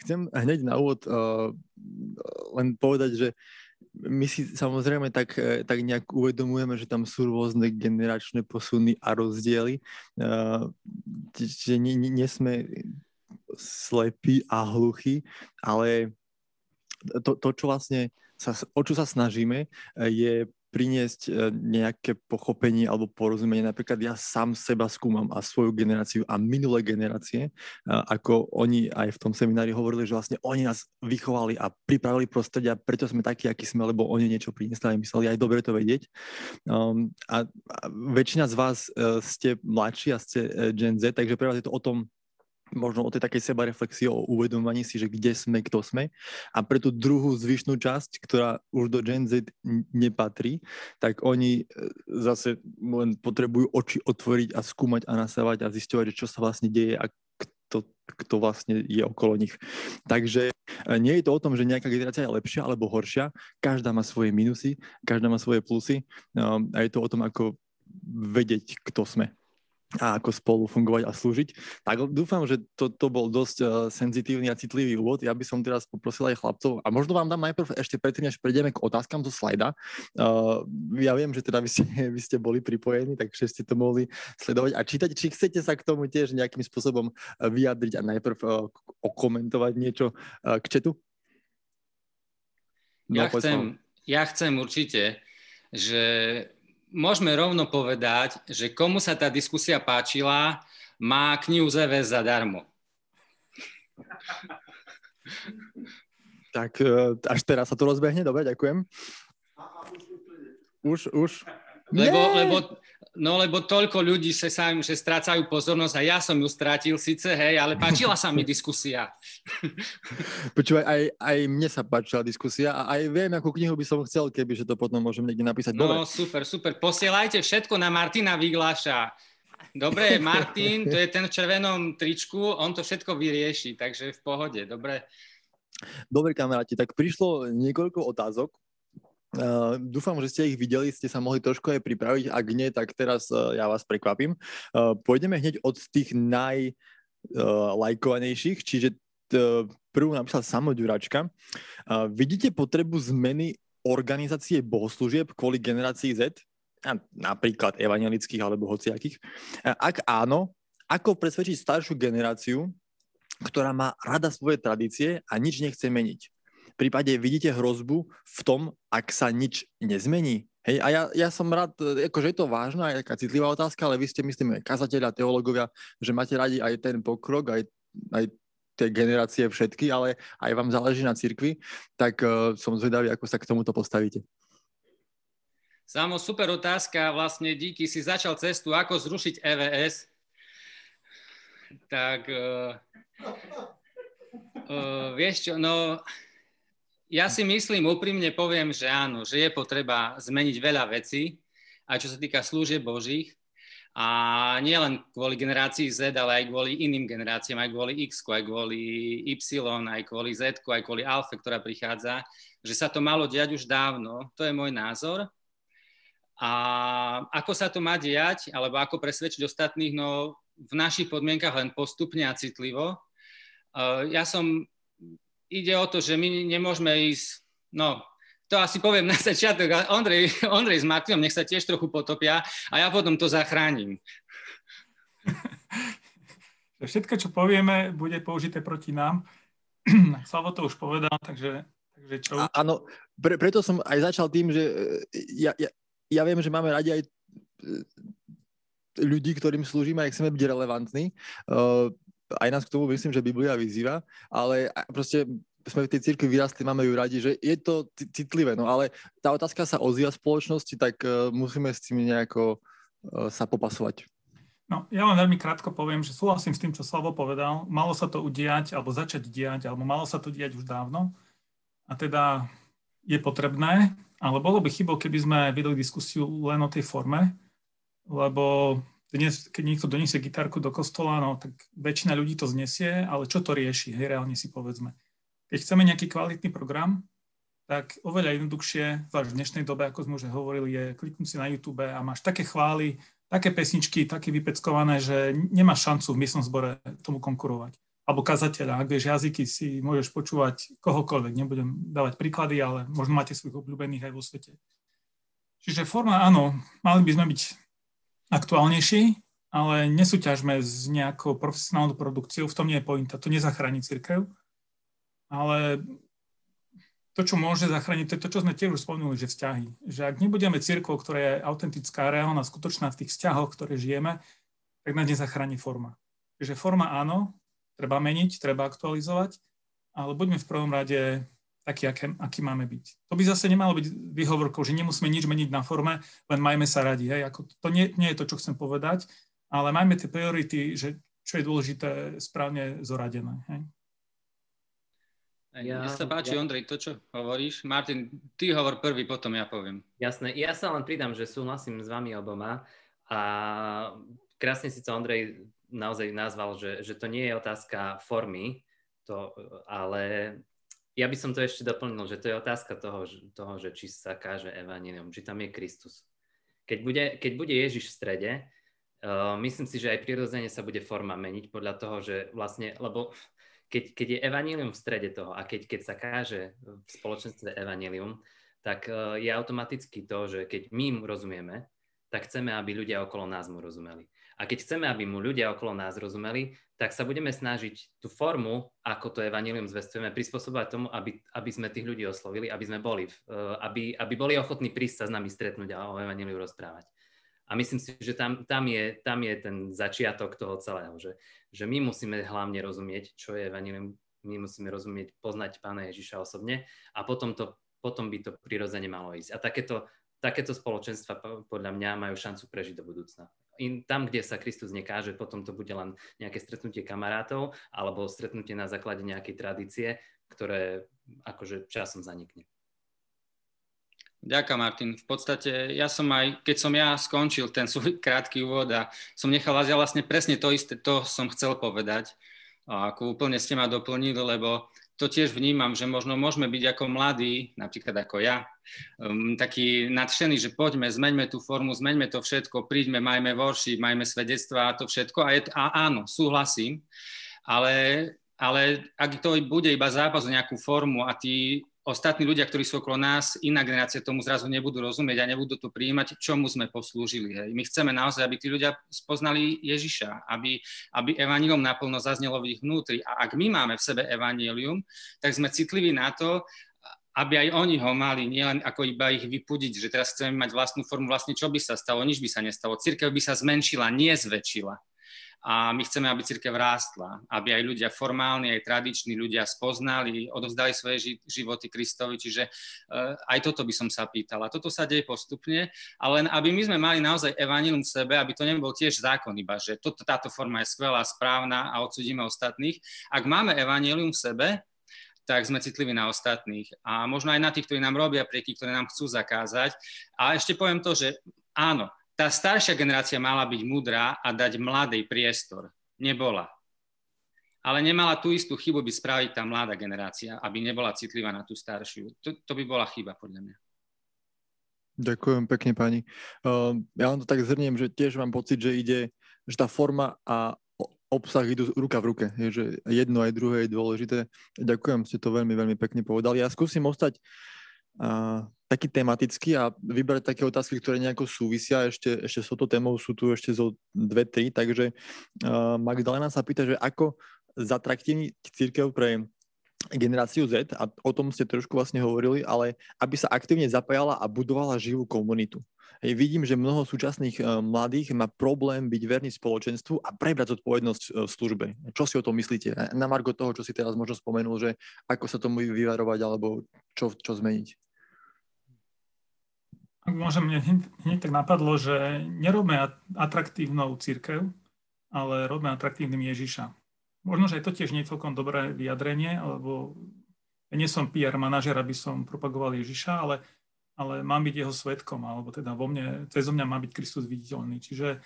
Chcem hneď na úvod uh, len povedať, že my si samozrejme tak, e, tak nejak uvedomujeme, že tam sú rôzne generačné posuny a rozdiely. Uh, čiže nie, nie, nie sme slepí a hluchí, ale to, to čo vlastne sa, o čo sa snažíme, je priniesť e, nejaké pochopenie alebo porozumenie. Napríklad ja sám seba skúmam a svoju generáciu a minulé generácie, ako oni aj v tom seminári hovorili, že vlastne oni nás vychovali a pripravili prostredia, preto sme takí, akí sme, lebo oni niečo priniesli a mysleli aj dobre to vedieť. Um, a, väčšina z vás uh, ste mladší a ste uh, Gen Z, takže pre vás je to o tom možno o tej takej sebareflexii, o uvedomovaní si, že kde sme, kto sme. A pre tú druhú zvyšnú časť, ktorá už do Gen Z nepatrí, tak oni e, zase len potrebujú oči otvoriť a skúmať a nasávať a zisťovať, že čo sa vlastne deje a kto, kto vlastne je okolo nich. Takže e, nie je to o tom, že nejaká generácia je lepšia alebo horšia. Každá má svoje minusy, každá má svoje plusy a je to o tom, ako vedieť, kto sme a ako spolu fungovať a slúžiť. Tak dúfam, že to, to bol dosť uh, senzitívny a citlivý úvod. Ja by som teraz poprosil aj chlapcov a možno vám dám najprv ešte predtým, než prejdeme k otázkam zo slajda. Uh, ja viem, že teda vy ste, vy ste boli pripojení, takže ste to mohli sledovať a čítať. Či chcete sa k tomu tiež nejakým spôsobom vyjadriť a najprv uh, okomentovať niečo uh, k četu? No, ja, chcem, ja chcem určite, že môžeme rovno povedať, že komu sa tá diskusia páčila, má knihu ZVS zadarmo. Tak e, až teraz sa to rozbehne, dobre, ďakujem. Už, už. Lebo, lebo, no lebo toľko ľudí sa sa že strácajú pozornosť a ja som ju strátil síce, hej, ale páčila sa mi diskusia. Počúvaj, aj, aj mne sa páčila diskusia a aj viem, akú knihu by som chcel, keby že to potom môžem niekde napísať. No super, super. Posielajte všetko na Martina Vygláša. Dobre, Martin, to je ten v červenom tričku, on to všetko vyrieši, takže v pohode, dobre. Dobre, kamaráti, tak prišlo niekoľko otázok, Uh, dúfam, že ste ich videli, ste sa mohli trošku aj pripraviť. Ak nie, tak teraz uh, ja vás prekvapím. Uh, pôjdeme hneď od tých najlajkovanejších, uh, čiže uh, prvú napísal Samo Ďuračka. Uh, vidíte potrebu zmeny organizácie bohoslúžieb kvôli generácii Z? Napríklad evangelických alebo hociakých. Ak áno, ako presvedčiť staršiu generáciu, ktorá má rada svoje tradície a nič nechce meniť? Prípade vidíte hrozbu v tom, ak sa nič nezmení? Hej, a ja, ja som rád, akože je to vážna, aj taká citlivá otázka, ale vy ste, myslím, kazateľa, teológovia, že máte radi aj ten pokrok, aj, aj tie generácie všetky, ale aj vám záleží na cirkvi, tak uh, som zvedavý, ako sa k tomuto postavíte. Samo super otázka, vlastne díky si začal cestu, ako zrušiť EVS. Tak uh, uh, vieš čo, no ja si myslím, úprimne poviem, že áno, že je potreba zmeniť veľa vecí, aj čo sa týka služieb Božích. A nie len kvôli generácii Z, ale aj kvôli iným generáciám, aj kvôli X, aj kvôli Y, aj kvôli Z, aj kvôli Alfa, ktorá prichádza, že sa to malo diať už dávno. To je môj názor. A ako sa to má diať, alebo ako presvedčiť ostatných, no v našich podmienkach len postupne a citlivo. Ja som ide o to, že my nemôžeme ísť, no to asi poviem na začiatok, Ondrej, Ondrej s Martinom nech sa tiež trochu potopia a ja potom to zachránim. Všetko, čo povieme, bude použité proti nám. Slavo to už povedal, takže, takže čo? A, áno, pre, preto som aj začal tým, že e, ja, ja, ja viem, že máme radi aj e, ľudí, ktorým slúžime a chceme byť relevantní. Uh, aj nás k tomu myslím, že Biblia vyzýva, ale proste sme v tej cirkvi vyrastli, máme ju radi, že je to citlivé, no ale tá otázka sa ozýva v spoločnosti, tak uh, musíme s tým nejako uh, sa popasovať. No, ja vám veľmi krátko poviem, že súhlasím s tým, čo Slavo povedal. Malo sa to udiať, alebo začať diať, alebo malo sa to diať už dávno. A teda je potrebné, ale bolo by chybou, keby sme vedeli diskusiu len o tej forme, lebo dnes, keď niekto doniesie gitarku do kostola, no tak väčšina ľudí to znesie, ale čo to rieši, hej, reálne si povedzme. Keď chceme nejaký kvalitný program, tak oveľa jednoduchšie, zvlášť v dnešnej dobe, ako sme už hovorili, je kliknúť si na YouTube a máš také chvály, také pesničky, také vypeckované, že nemáš šancu v miestnom zbore tomu konkurovať. alebo kazateľa. Ak vieš jazyky, si môžeš počúvať kohokoľvek. Nebudem dávať príklady, ale možno máte svojich obľúbených aj vo svete. Čiže forma, áno, mali by sme byť aktuálnejší, ale nesúťažme s nejakou profesionálnou produkciou, v tom nie je pointa, to nezachráni církev, ale to, čo môže zachrániť, to je to, čo sme tiež už spomenuli, že vzťahy. Že ak nebudeme církvou, ktorá je autentická, reálna, skutočná v tých vzťahoch, ktoré žijeme, tak nás nezachráni forma. Čiže forma áno, treba meniť, treba aktualizovať, ale buďme v prvom rade taký, aký, aký máme byť. To by zase nemalo byť výhovorkou, že nemusíme nič meniť na forme, len majme sa radi. Hej? Ako, to nie, nie je to, čo chcem povedať, ale majme tie priority, že čo je dôležité, správne zoradené. Hej? Ja, Mne sa páči, ja... Ondrej, to, čo hovoríš. Martin, ty hovor prvý, potom ja poviem. Jasné, ja sa len pridám, že súhlasím s vami oboma a krásne si to Ondrej naozaj nazval, že, že to nie je otázka formy, to, ale ja by som to ešte doplnil, že to je otázka toho, toho že či sa káže evanilium, či tam je Kristus. Keď bude, keď bude Ježiš v strede, uh, myslím si, že aj prirodzene sa bude forma meniť podľa toho, že vlastne, lebo keď, keď je evanilium v strede toho a keď, keď sa káže v spoločenstve evanilium, tak uh, je automaticky to, že keď my mu rozumieme, tak chceme, aby ľudia okolo nás mu rozumeli. A keď chceme, aby mu ľudia okolo nás rozumeli, tak sa budeme snažiť tú formu, ako to evanilium zvestujeme, prispôsobovať tomu, aby, aby sme tých ľudí oslovili, aby sme boli, eh, aby, aby boli ochotní prísť sa s nami stretnúť a o evaniliu rozprávať. A myslím si, že tam, tam, je, tam je ten začiatok toho celého, že, že my musíme hlavne rozumieť, čo je evanilium, my musíme rozumieť, poznať Pána Ježiša osobne a potom, to, potom by to prirodzene malo ísť. A takéto, takéto spoločenstva podľa mňa majú šancu prežiť do budúcna in, tam, kde sa Kristus nekáže, potom to bude len nejaké stretnutie kamarátov alebo stretnutie na základe nejakej tradície, ktoré akože časom zanikne. Ďakujem, Martin. V podstate ja som aj, keď som ja skončil ten svoj krátky úvod a som nechal ja vlastne presne to isté, to som chcel povedať. A ako úplne ste ma doplnili, lebo to tiež vnímam, že možno môžeme byť ako mladí, napríklad ako ja, um, taký nadšený, že poďme, zmeňme tú formu, zmeňme to všetko, príďme, majme worship, majme svedectvá a to všetko. A, je, a áno, súhlasím, ale, ale ak to bude iba zápas o nejakú formu a tí ostatní ľudia, ktorí sú okolo nás, iná generácia tomu zrazu nebudú rozumieť a nebudú to prijímať, čomu sme poslúžili. Hej. My chceme naozaj, aby tí ľudia spoznali Ježiša, aby, aby evanílium naplno zaznelo v ich vnútri. A ak my máme v sebe evanílium, tak sme citliví na to, aby aj oni ho mali, nielen ako iba ich vypudiť, že teraz chceme mať vlastnú formu, vlastne čo by sa stalo, nič by sa nestalo. Církev by sa zmenšila, nie zväčšila a my chceme, aby církev rástla, aby aj ľudia formálni, aj tradiční ľudia spoznali, odovzdali svoje životy Kristovi, čiže uh, aj toto by som sa pýtala. Toto sa deje postupne, ale len aby my sme mali naozaj evanilum v sebe, aby to nebol tiež zákon iba, že toto, táto forma je skvelá, správna a odsudíme ostatných. Ak máme evanilium v sebe, tak sme citliví na ostatných a možno aj na tých, ktorí nám robia prieky, ktoré nám chcú zakázať. A ešte poviem to, že áno, tá staršia generácia mala byť múdra a dať mladej priestor. Nebola. Ale nemala tú istú chybu by spraviť tá mladá generácia, aby nebola citlivá na tú staršiu. To, to by bola chyba podľa mňa. Ďakujem pekne, pani. Uh, ja vám to tak zhrniem, že tiež mám pocit, že ide, že tá forma a obsah idú ruka v ruke, je, že jedno aj druhé je dôležité. Ďakujem, ste to veľmi, veľmi pekne povedali. Ja skúsim ostať taký tematický a vybrať také otázky, ktoré nejako súvisia. Ešte, ešte s touto témou sú tu ešte zo dve, tri, takže uh, Magdalena sa pýta, že ako zatraktívniť církev pre generáciu Z, a o tom ste trošku vlastne hovorili, ale aby sa aktívne zapájala a budovala živú komunitu. Hej, vidím, že mnoho súčasných uh, mladých má problém byť verný spoločenstvu a prebrať zodpovednosť uh, v službe. Čo si o tom myslíte? Na margo toho, čo si teraz možno spomenul, že ako sa tomu vyvarovať alebo čo, čo zmeniť? Ak môžem, mne hneď, tak napadlo, že nerobme atraktívnou církev, ale robme atraktívnym Ježiša. Možno, že aj to tiež nie je celkom dobré vyjadrenie, alebo ja nie som PR manažer, aby som propagoval Ježiša, ale, ale mám byť jeho svetkom, alebo teda vo mne, cez mňa má byť Kristus viditeľný. Čiže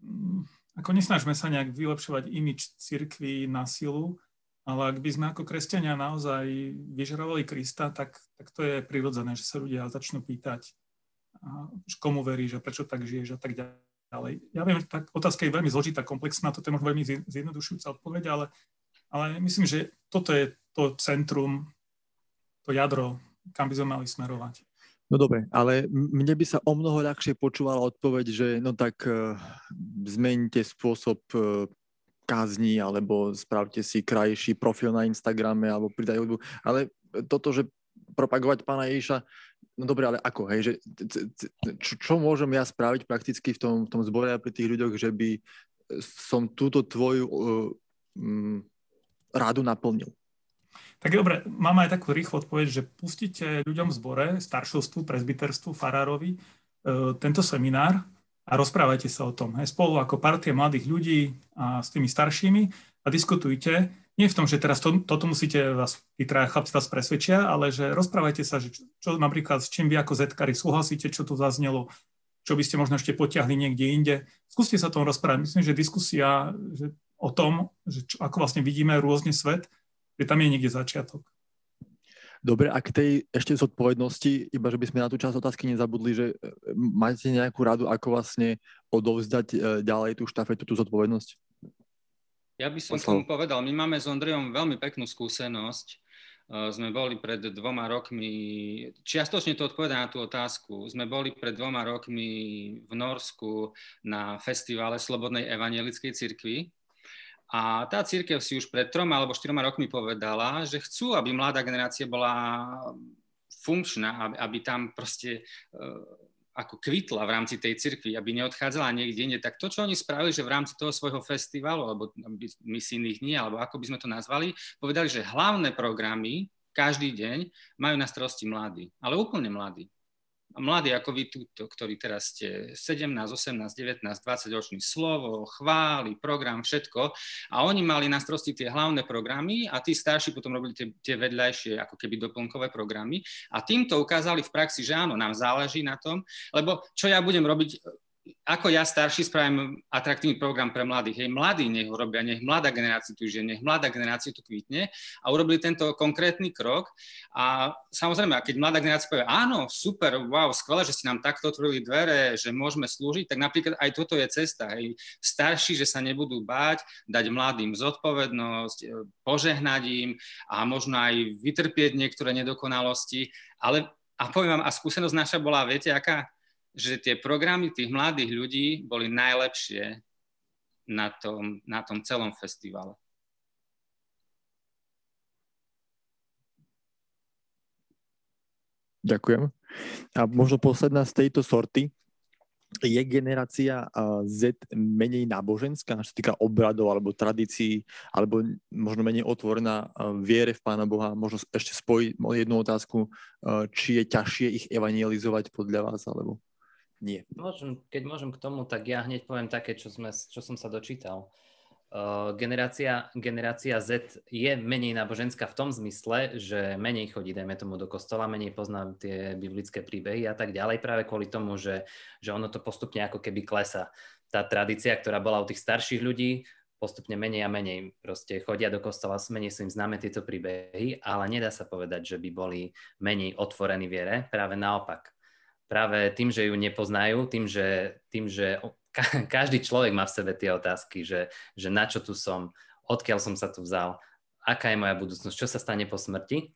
mm, ako nesnažme sa nejak vylepšovať imič cirkvi na silu, ale ak by sme ako kresťania naozaj vyžarovali Krista, tak, tak to je prirodzené, že sa ľudia začnú pýtať, komu veríš a prečo tak žiješ a tak ďalej. Ja viem, že tá otázka je veľmi zložitá, komplexná, toto je možno veľmi zjednodušujúca odpoveď, ale Ale myslím, že toto je to centrum, to jadro, kam by sme mali smerovať. No dobre, ale mne by sa o mnoho ľahšie počúvala odpoveď, že no tak uh, zmeňte spôsob uh, kázni alebo spravte si krajší profil na Instagrame alebo pridaj hudbu. Ale toto, že propagovať pána Ježiša, no dobre, ale ako, hej, že čo, čo môžem ja spraviť prakticky v tom, v tom zbore a pri tých ľuďoch, že by som túto tvoju uh, um, rádu naplnil? Tak dobre, mám aj takú rýchlu odpoveď, že pustíte ľuďom v zbore, staršovstvu, prezbiterstvu, farárovi, uh, tento seminár a rozprávajte sa o tom. Hej, spolu ako partia mladých ľudí a s tými staršími a diskutujte. Nie v tom, že teraz to, toto musíte vás, tí traja chlapci vás presvedčia, ale že rozprávajte sa, že čo, čo napríklad s čím vy ako zetkari súhlasíte, čo tu zaznelo, čo by ste možno ešte potiahli niekde inde. Skúste sa o tom rozprávať. Myslím, že diskusia že o tom, že čo, ako vlastne vidíme rôzne svet, že tam je niekde začiatok. Dobre, a k tej ešte zodpovednosti, iba že by sme na tú časť otázky nezabudli, že e, máte nejakú radu, ako vlastne odovzdať e, ďalej tú štafetu, tú zodpovednosť? Ja by som tomu povedal, my máme s Ondrejom veľmi peknú skúsenosť. E, sme boli pred dvoma rokmi, čiastočne to odpoveda na tú otázku, sme boli pred dvoma rokmi v Norsku na festivale Slobodnej evangelickej cirkvi a tá církev si už pred troma alebo štyroma rokmi povedala, že chcú, aby mladá generácia bola funkčná, aby, aby tam proste uh, ako kvitla v rámci tej cirkvi, aby neodchádzala niekde inde. Tak to, čo oni spravili, že v rámci toho svojho festivalu, alebo misijných dní, alebo ako by sme to nazvali, povedali, že hlavné programy každý deň majú na starosti mladí, ale úplne mladí mladí ako vy túto, ktorí teraz ste 17, 18, 19, 20 roční, slovo, chváli, program, všetko. A oni mali na starosti tie hlavné programy a tí starší potom robili tie, tie vedľajšie, ako keby doplnkové programy. A týmto ukázali v praxi, že áno, nám záleží na tom, lebo čo ja budem robiť ako ja starší spravím atraktívny program pre mladých. Hej, mladí nech ho robia, nech mladá generácia tu žije, nech mladá generácia tu kvitne a urobili tento konkrétny krok. A samozrejme, keď mladá generácia povie, áno, super, wow, skvelé, že ste nám takto otvorili dvere, že môžeme slúžiť, tak napríklad aj toto je cesta. Hej, starší, že sa nebudú báť, dať mladým zodpovednosť, e, požehnať im a možno aj vytrpieť niektoré nedokonalosti. Ale a poviem vám, a skúsenosť naša bola, viete, aká? Že tie programy tých mladých ľudí boli najlepšie na tom, na tom celom festivale. Ďakujem. A možno posledná z tejto sorty. Je generácia Z menej náboženská, čo sa týka obradov alebo tradícií, alebo možno menej otvorená viere v Pána Boha? Možno ešte spojiť jednu otázku, či je ťažšie ich evangelizovať podľa vás, alebo nie. Môžem, keď môžem k tomu, tak ja hneď poviem také, čo, sme, čo som sa dočítal. Uh, generácia, generácia Z je menej náboženská v tom zmysle, že menej chodí, dajme tomu, do kostola, menej pozná tie biblické príbehy a tak ďalej, práve kvôli tomu, že, že ono to postupne ako keby klesa. Tá tradícia, ktorá bola u tých starších ľudí, postupne menej a menej proste chodia do kostola, menej sú im známe tieto príbehy, ale nedá sa povedať, že by boli menej otvorení viere, práve naopak práve tým, že ju nepoznajú, tým, že, tým, že každý človek má v sebe tie otázky, že, že na čo tu som, odkiaľ som sa tu vzal, aká je moja budúcnosť, čo sa stane po smrti,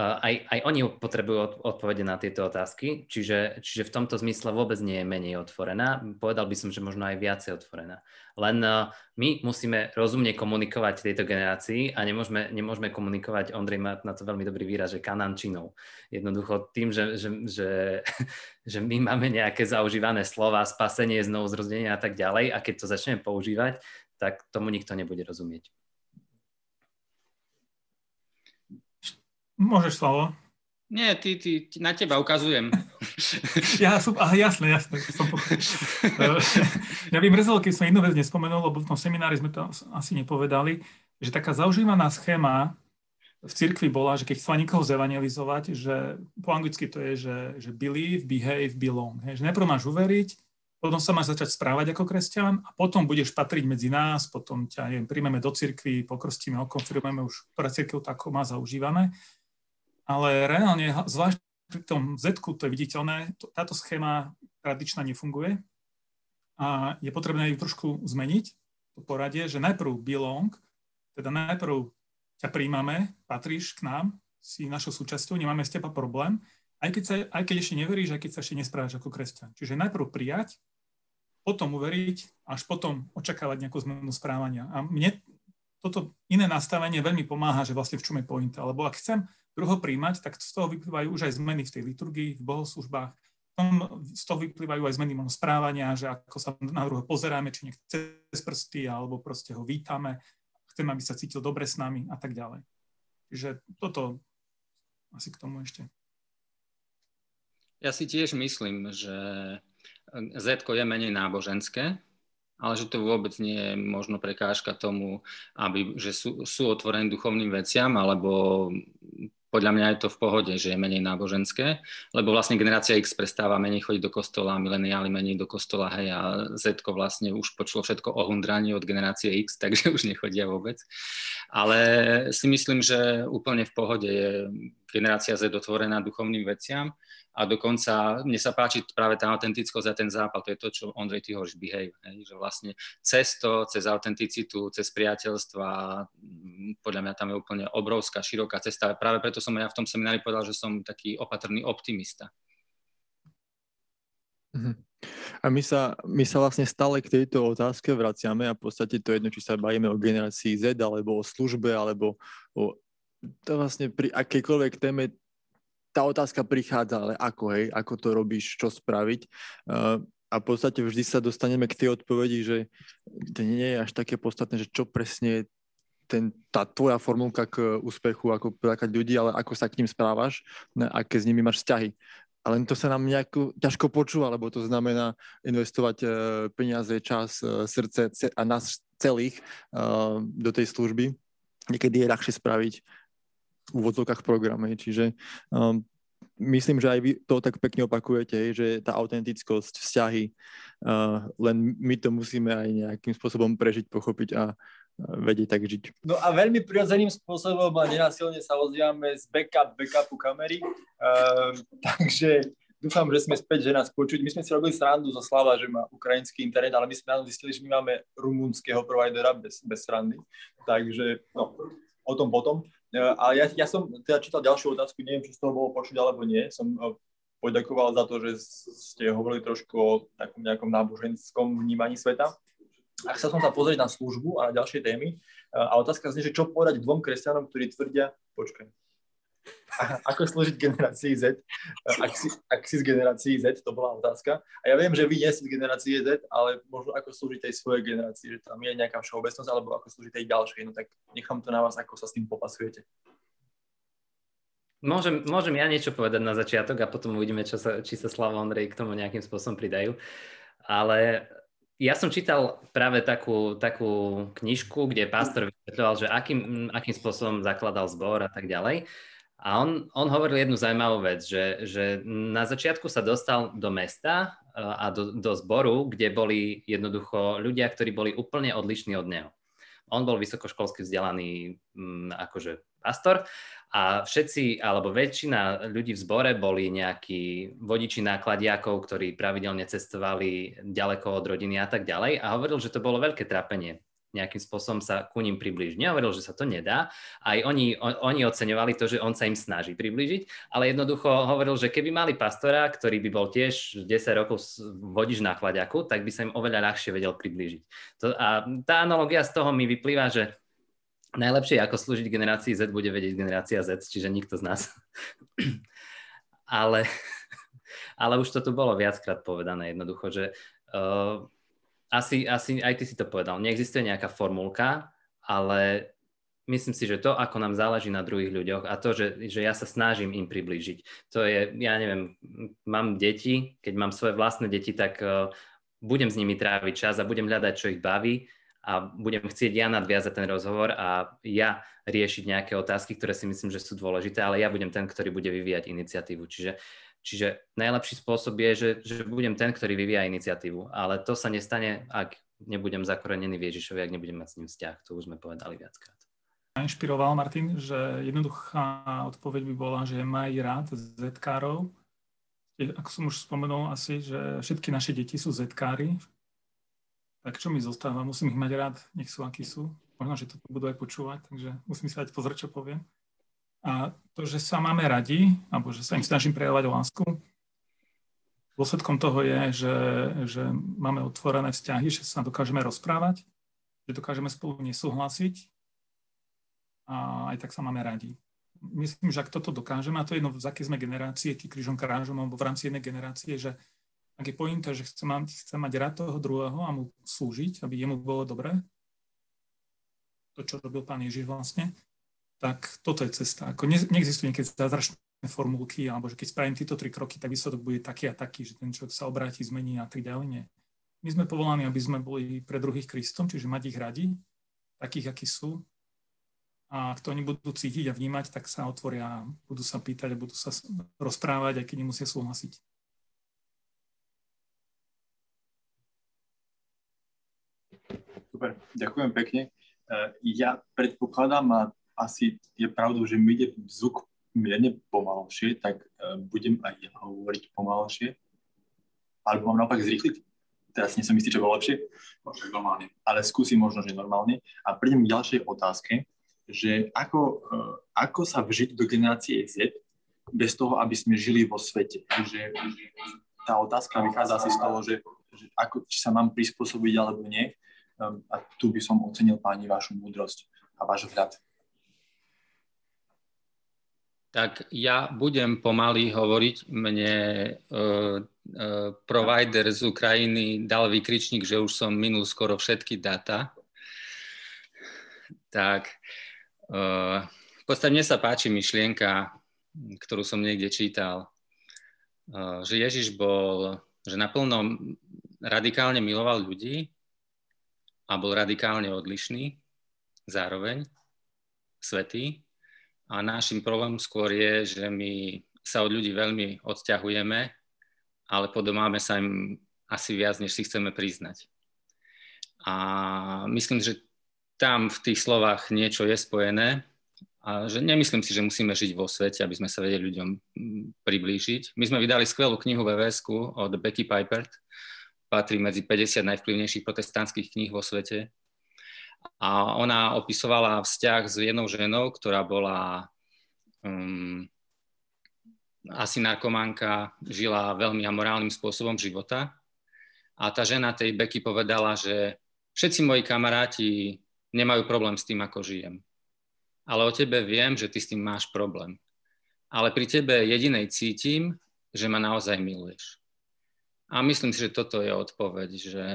aj, aj oni potrebujú odpovede na tieto otázky, čiže, čiže v tomto zmysle vôbec nie je menej otvorená. Povedal by som, že možno aj viacej otvorená. Len my musíme rozumne komunikovať tejto generácii a nemôžeme, nemôžeme komunikovať, Ondrej má na to veľmi dobrý výraz, že kanančinou. Jednoducho tým, že, že, že, že my máme nejaké zaužívané slova, spasenie, znovu zrozdenie a tak ďalej a keď to začneme používať, tak tomu nikto nebude rozumieť. Môžeš slovo. Nie, ty, ty, na teba ukazujem. ja som, aha, jasné, jasné. Som ja by mrzelo, keď som jednu vec nespomenul, lebo v tom seminári sme to asi nepovedali, že taká zaužívaná schéma v cirkvi bola, že keď chcela niekoho zevangelizovať, že po anglicky to je, že, že believe, behave, belong. Hej, že najprv máš uveriť, potom sa máš začať správať ako kresťan a potom budeš patriť medzi nás, potom ťa, neviem, príjmeme do cirkvi, pokrstíme, okonfirmujeme už, ktorá cirkev tako má zaužívané ale reálne, zvlášť pri tom z to je viditeľné, táto schéma tradičná nefunguje a je potrebné ju trošku zmeniť, to poradie, že najprv belong, Teda najprv ťa príjmame, patríš k nám, si našou súčasťou, nemáme s teba problém, aj keď, sa, aj keď ešte neveríš, aj keď sa ešte nesprávaš ako kresťan. Čiže najprv prijať, potom uveriť, až potom očakávať nejakú zmenu správania. A mne toto iné nastavenie veľmi pomáha, že vlastne v čom je pointa. Lebo ak chcem druho príjmať, tak z toho vyplývajú už aj zmeny v tej liturgii, v bohoslužbách, z toho vyplývajú aj zmeny správania, že ako sa na druhého pozeráme, či nechce cez prsty, alebo proste ho vítame, chceme, aby sa cítil dobre s nami a tak ďalej. Čiže toto asi k tomu ešte. Ja si tiež myslím, že Z je menej náboženské, ale že to vôbec nie je možno prekážka tomu, aby, že sú, sú otvorení duchovným veciam, alebo podľa mňa je to v pohode, že je menej náboženské, lebo vlastne generácia X prestáva menej chodiť do kostola, mileniáli menej do kostola, hej, a Z vlastne už počulo všetko o hundraní od generácie X, takže už nechodia vôbec. Ale si myslím, že úplne v pohode je generácia Z otvorená duchovným veciam a dokonca mne sa páči práve tá autentickosť a ten zápal, to je to, čo Ondrej, ty hovoríš behave, že vlastne cez to, cez autenticitu, cez priateľstva, podľa mňa tam je úplne obrovská, široká cesta. Práve preto som ja v tom seminári povedal, že som taký opatrný optimista. Mhm. A my sa, my sa vlastne stále k tejto otázke vraciame a v podstate to jedno, či sa bavíme o generácii Z, alebo o službe, alebo o to vlastne pri akejkoľvek téme tá otázka prichádza, ale ako, hej, ako to robíš, čo spraviť. Uh, a v podstate vždy sa dostaneme k tej odpovedi, že to nie je až také podstatné, že čo presne je ten, tá tvoja formulka k úspechu, ako prilákať ľudí, ale ako sa k ním správaš, ne, aké s nimi máš vzťahy. Ale to sa nám nejako ťažko počúva, lebo to znamená investovať uh, peniaze, čas, uh, srdce a nás celých uh, do tej služby. Niekedy je ľahšie spraviť úvodzovkách programe. Čiže um, myslím, že aj vy to tak pekne opakujete, že tá autentickosť, vzťahy, uh, len my to musíme aj nejakým spôsobom prežiť, pochopiť a vedieť tak žiť. No a veľmi prirodzeným spôsobom a nenasilne sa ozývame z backup, backupu kamery, uh, takže dúfam, že sme späť, že nás počuť. My sme si robili srandu zo Slava, že má ukrajinský internet, ale my sme nám zistili, že my máme rumunského providera bez, bez srandy, takže no, o tom potom. E, a ja, ja som teda čítal ďalšiu otázku, neviem, či z toho bolo počuť alebo nie. Som e, poďakoval za to, že ste hovorili trošku o takom nejakom náboženskom vnímaní sveta. A chcel som sa pozrieť na službu a na ďalšie témy. E, a otázka znie, že čo povedať dvom kresťanom, ktorí tvrdia, počkaj, ako slúžiť generácii Z. Ak si, ak si z generácii Z, to bola otázka. A ja viem, že vy nie ste z generácie Z, ale možno ako slúžiť tej svojej generácii, že tam je nejaká všeobecnosť, alebo ako slúžiť tej ďalšej. No tak nechám to na vás, ako sa s tým popasujete. Môžem, môžem ja niečo povedať na začiatok a potom uvidíme, čo sa, či sa Slava Ondrej k tomu nejakým spôsobom pridajú. Ale ja som čítal práve takú, takú knižku, kde pastor vysvetľoval, že akým, akým spôsobom zakladal zbor a tak ďalej. A on, on hovoril jednu zaujímavú vec, že, že na začiatku sa dostal do mesta e, a do, do zboru, kde boli jednoducho ľudia, ktorí boli úplne odlišní od neho. On bol vysokoškolsky vzdelaný mm, akože pastor a všetci, alebo väčšina ľudí v zbore boli nejakí vodiči nákladiakov, ktorí pravidelne cestovali ďaleko od rodiny a tak ďalej. A hovoril, že to bolo veľké trápenie nejakým spôsobom sa ku ním priblížiť. Nehovoril, že sa to nedá. Aj oni, on, oni oceňovali to, že on sa im snaží priblížiť, ale jednoducho hovoril, že keby mali pastora, ktorý by bol tiež 10 rokov vodič na chladiaku, tak by sa im oveľa ľahšie vedel priblížiť. To, a tá analogia z toho mi vyplýva, že najlepšie ako slúžiť generácii Z bude vedieť generácia Z, čiže nikto z nás. ale, ale už to tu bolo viackrát povedané jednoducho, že uh, asi, asi aj ty si to povedal, neexistuje nejaká formulka, ale myslím si, že to, ako nám záleží na druhých ľuďoch a to, že, že ja sa snažím im priblížiť, to je, ja neviem, mám deti, keď mám svoje vlastné deti, tak uh, budem s nimi tráviť čas a budem hľadať, čo ich baví a budem chcieť ja nadviazať ten rozhovor a ja riešiť nejaké otázky, ktoré si myslím, že sú dôležité, ale ja budem ten, ktorý bude vyvíjať iniciatívu. Čiže Čiže najlepší spôsob je, že, že budem ten, ktorý vyvíja iniciatívu. Ale to sa nestane, ak nebudem zakorenený v Ježišovi, ak nebudem mať s ním vzťah. To už sme povedali viackrát. Inšpiroval Martin, že jednoduchá odpoveď by bola, že maj rád zetkárov. Ako som už spomenul asi, že všetky naše deti sú zetkári. Tak čo mi zostáva? Musím ich mať rád, nech sú akí sú. možno, že to budú aj počúvať, takže musím si dať pozrieť, čo poviem. A to, že sa máme radi, alebo že sa im snažím prejavovať lásku, dôsledkom toho je, že, že máme otvorené vzťahy, že sa dokážeme rozprávať, že dokážeme spolu nesúhlasiť a aj tak sa máme radi. Myslím, že ak toto dokážeme, a to je jedno, z aké sme generácie, či krížom krážom, alebo v rámci jednej generácie, že ak je pointa, že chcem, chcem mať rád toho druhého a mu slúžiť, aby jemu bolo dobré, to, čo robil pán Ježiš vlastne, tak toto je cesta. Ako ne, neexistuje niekedy zázračné formulky, alebo že keď spravím tieto tri kroky, tak výsledok bude taký a taký, že ten človek sa obráti, zmení a tak ďalej. Nie. My sme povolaní, aby sme boli pre druhých Kristom, čiže mať ich radi, takých, akí sú. A ak to oni budú cítiť a vnímať, tak sa otvoria, budú sa pýtať a budú sa rozprávať, aj keď nemusia súhlasiť. Super, ďakujem pekne. E, ja predpokladám, asi je pravdou, že mi ide zvuk mierne pomalšie, tak e, budem aj ja hovoriť pomalšie. Alebo mám naopak zrýchliť? Teraz nie som istý, čo bolo lepšie. Možno normálne. Ale skúsim možno, že normálne. A prídem k ďalšej otázke, že ako, e, ako sa vžiť do generácie Z bez toho, aby sme žili vo svete. Že, že tá otázka vychádza asi z toho, že, že ako, či sa mám prispôsobiť alebo nie. Ehm, a tu by som ocenil páni vašu múdrosť a váš vhľad. Tak ja budem pomaly hovoriť. Mne uh, uh, provider z Ukrajiny dal vykričník, že už som minul skoro všetky data. Tak uh, v podstate mne sa páči myšlienka, ktorú som niekde čítal, uh, že Ježiš bol, že naplno radikálne miloval ľudí, a bol radikálne odlišný, zároveň svetý. A našim problémom skôr je, že my sa od ľudí veľmi odťahujeme, ale podobáme sa im asi viac, než si chceme priznať. A myslím, že tam v tých slovách niečo je spojené a že nemyslím si, že musíme žiť vo svete, aby sme sa vedeli ľuďom priblížiť. My sme vydali skvelú knihu vvs od Becky Pipert, patrí medzi 50 najvplyvnejších protestantských kníh vo svete. A ona opisovala vzťah s jednou ženou, ktorá bola um, asi narkománka, žila veľmi amorálnym spôsobom života. A tá žena tej Becky povedala, že všetci moji kamaráti nemajú problém s tým, ako žijem. Ale o tebe viem, že ty s tým máš problém. Ale pri tebe jedinej cítim, že ma naozaj miluješ. A myslím si, že toto je odpoveď, že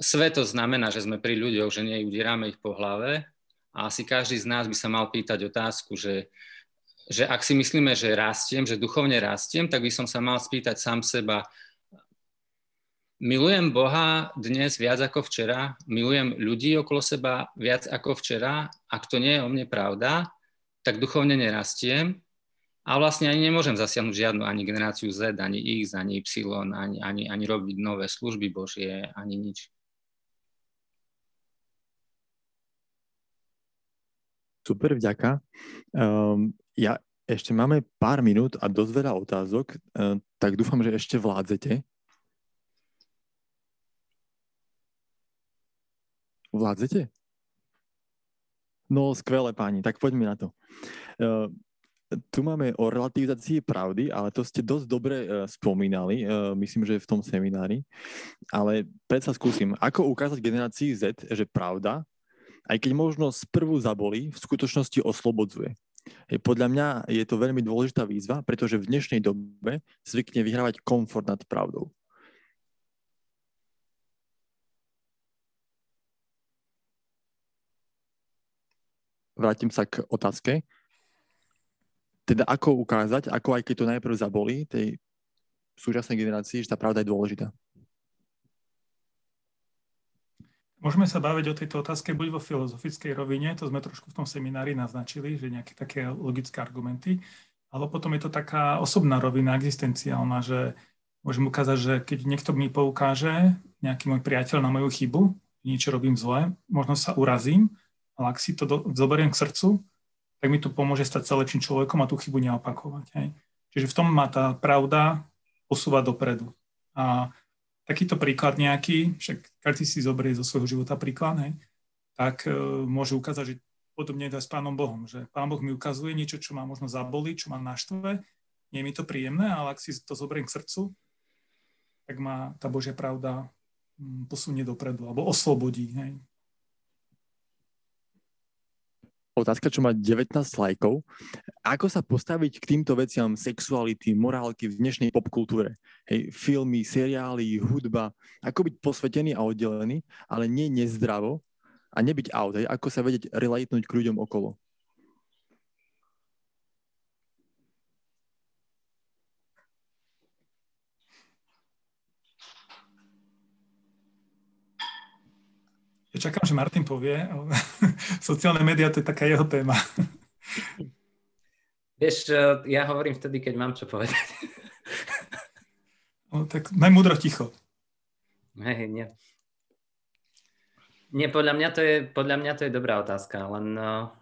sveto znamená, že sme pri ľuďoch, že neudieráme ich po hlave. A asi každý z nás by sa mal pýtať otázku, že, že ak si myslíme, že rastiem, že duchovne rastiem, tak by som sa mal spýtať sám seba, milujem Boha dnes viac ako včera, milujem ľudí okolo seba viac ako včera, ak to nie je o mne pravda, tak duchovne nerastiem a vlastne ani nemôžem zasiahnuť žiadnu ani generáciu Z, ani X, ani Y, ani, ani, ani robiť nové služby Božie, ani nič. Super, vďaka. Um, ja ešte máme pár minút a dosť veľa otázok, uh, tak dúfam, že ešte vládzete. Vládzete? No, skvelé páni, tak poďme na to. Uh, tu máme o relativizácii pravdy, ale to ste dosť dobre uh, spomínali, uh, myslím, že v tom seminári. Ale predsa skúsim, ako ukázať generácii Z, že pravda, aj keď možno sprvu zabolí, v skutočnosti oslobodzuje. Podľa mňa je to veľmi dôležitá výzva, pretože v dnešnej dobe zvykne vyhrávať komfort nad pravdou. Vrátim sa k otázke teda ako ukázať, ako aj keď to najprv zabolí tej súčasnej generácii, že tá pravda je dôležitá. Môžeme sa baviť o tejto otázke buď vo filozofickej rovine, to sme trošku v tom seminári naznačili, že nejaké také logické argumenty, ale potom je to taká osobná rovina, existenciálna, že môžem ukázať, že keď niekto mi poukáže, nejaký môj priateľ na moju chybu, niečo robím zle, možno sa urazím, ale ak si to do, zoberiem k srdcu, tak mi to pomôže stať sa lepším človekom a tú chybu neopakovať. Hej. Čiže v tom má tá pravda posúvať dopredu. A takýto príklad nejaký, však každý si zoberie zo svojho života príklad, hej, tak e, môže ukázať, že podobne je to s Pánom Bohom, že Pán Boh mi ukazuje niečo, čo ma možno zabolí, čo ma naštve, nie je mi to príjemné, ale ak si to zoberiem k srdcu, tak ma tá Božia pravda mm, posunie dopredu, alebo oslobodí. Hej. Otázka, čo má 19 lajkov. Ako sa postaviť k týmto veciam sexuality, morálky v dnešnej popkultúre? Hej, filmy, seriály, hudba. Ako byť posvetený a oddelený, ale nie nezdravo, a nebyť out, hej, ako sa vedieť relatnúť k ľuďom okolo. Čakám, že Martin povie. Sociálne médiá, to je taká jeho téma. Vieš, ja hovorím vtedy, keď mám čo povedať. No, tak najmúdro ticho. Hej, nie. Nie, podľa mňa to je, podľa mňa to je dobrá otázka, len uh,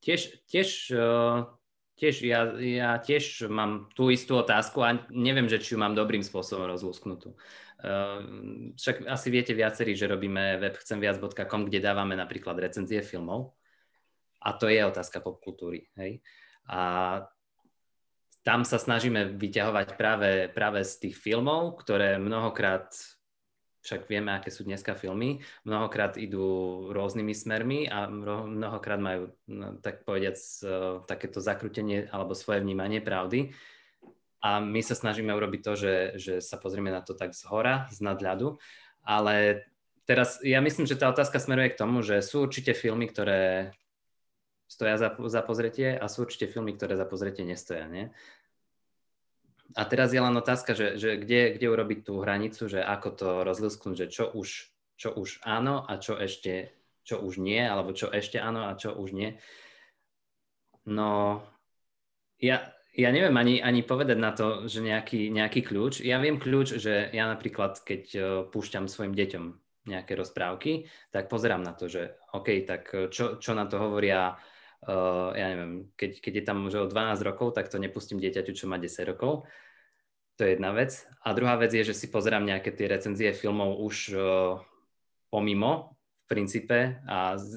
tiež, tiež, uh, tiež ja, ja tiež mám tú istú otázku a neviem, že či ju mám dobrým spôsobom rozlúsknutú. Uh, však asi viete viacerí, že robíme web chcemviac.com, kde dávame napríklad recenzie filmov a to je otázka popkultúry. Hej? A tam sa snažíme vyťahovať práve, práve z tých filmov, ktoré mnohokrát však vieme, aké sú dneska filmy, mnohokrát idú rôznymi smermi a mnohokrát majú, no, tak povediac, uh, takéto zakrutenie alebo svoje vnímanie pravdy. A my sa snažíme urobiť to, že, že sa pozrieme na to tak z hora, z nadľadu. Ale teraz ja myslím, že tá otázka smeruje k tomu, že sú určite filmy, ktoré stoja za, za pozretie a sú určite filmy, ktoré za pozretie nestoja. Nie? a teraz je len otázka, že, že kde, kde urobiť tú hranicu, že ako to rozlusknúť, že čo už, čo už áno a čo ešte, čo už nie, alebo čo ešte áno a čo už nie. No, ja, ja neviem ani, ani povedať na to, že nejaký, nejaký kľúč. Ja viem kľúč, že ja napríklad, keď uh, púšťam svojim deťom nejaké rozprávky, tak pozerám na to, že OK, tak čo, čo na to hovoria uh, ja neviem, keď, keď je tam už o 12 rokov, tak to nepustím dieťaťu, čo má 10 rokov. To je jedna vec. A druhá vec je, že si pozerám nejaké tie recenzie filmov už uh, pomimo v princípe a z,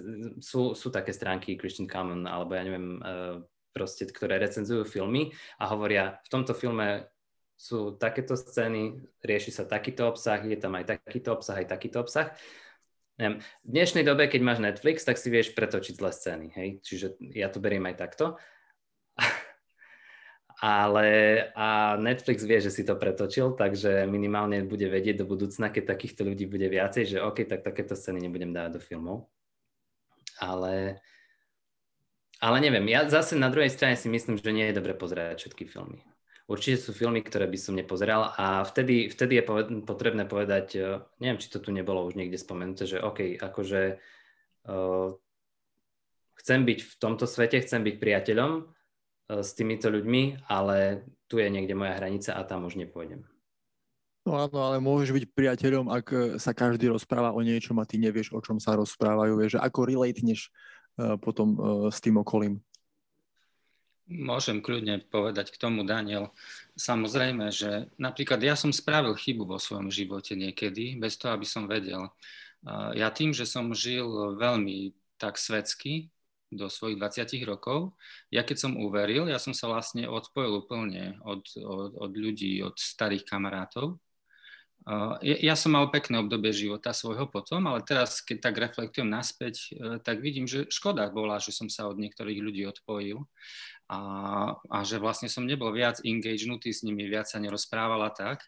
sú, sú také stránky Christian Common alebo ja neviem, uh, proste, ktoré recenzujú filmy a hovoria, v tomto filme sú takéto scény, rieši sa takýto obsah, je tam aj takýto obsah, aj takýto obsah v dnešnej dobe, keď máš Netflix, tak si vieš pretočiť zlé scény, hej? Čiže ja to beriem aj takto. Ale a Netflix vie, že si to pretočil, takže minimálne bude vedieť do budúcna, keď takýchto ľudí bude viacej, že OK, tak takéto scény nebudem dávať do filmov. Ale, ale neviem, ja zase na druhej strane si myslím, že nie je dobre pozerať všetky filmy. Určite sú filmy, ktoré by som nepozeral a vtedy, vtedy je potrebné povedať, e, neviem, či to tu nebolo už niekde spomenuté, že OK, akože uh, chcem byť v tomto svete, chcem byť priateľom uh, s týmito ľuďmi, ale tu je niekde moja hranica a tam už nepôjdem. No áno, ale môžeš byť priateľom, ak sa každý rozpráva o niečom a ty nevieš, o čom sa rozprávajú. Vieš, ako relatneš potom uh, s tým okolím. Môžem kľudne povedať k tomu, Daniel. Samozrejme, že napríklad ja som spravil chybu vo svojom živote niekedy, bez toho, aby som vedel. Ja tým, že som žil veľmi tak svetsky do svojich 20 rokov, ja keď som uveril, ja som sa vlastne odpojil úplne od, od, od ľudí, od starých kamarátov. Ja som mal pekné obdobie života svojho potom, ale teraz, keď tak reflektujem naspäť, e, tak vidím, že škoda bola, že som sa od niektorých ľudí odpojil a, a že vlastne som nebol viac engagenutý s nimi, viac sa nerozprávala tak.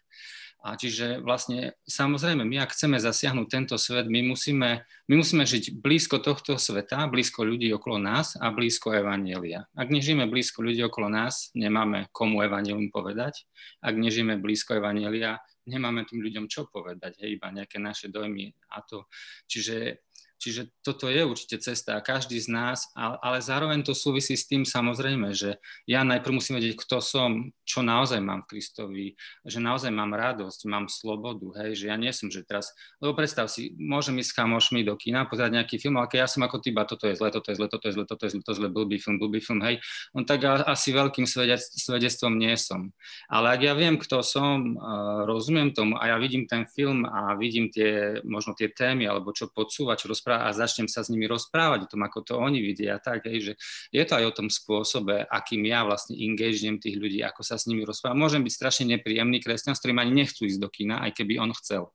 A čiže vlastne, samozrejme, my ak chceme zasiahnuť tento svet, my musíme, my musíme žiť blízko tohto sveta, blízko ľudí okolo nás a blízko Evanielia. Ak nežijeme blízko ľudí okolo nás, nemáme komu Evangelium povedať. Ak nežijeme blízko Evanielia, nemáme tým ľuďom čo povedať, hej, iba nejaké naše dojmy a to. Čiže Čiže toto je určite cesta a každý z nás, ale zároveň to súvisí s tým samozrejme, že ja najprv musím vedieť, kto som, čo naozaj mám v Kristovi, že naozaj mám radosť, mám slobodu, hej, že ja nie som, že teraz, lebo predstav si, môžem ísť s kamošmi do kina, pozerať nejaký film, ale keď ja som ako tyba, toto je zle, toto je zle, toto je zle, toto je zle, toto je zle, blbý film, blbý film, hej, on tak asi veľkým svedectvom nie som. Ale ak ja viem, kto som, rozumiem tomu a ja vidím ten film a vidím tie, možno tie témy, alebo čo podsúva, čo rozpráva, rozprávať a začnem sa s nimi rozprávať o tom, ako to oni vidia. Tak, hej, že je to aj o tom spôsobe, akým ja vlastne engagenem tých ľudí, ako sa s nimi rozprávam. Môžem byť strašne nepríjemný kresťan, s ktorým ani nechcú ísť do kina, aj keby on chcel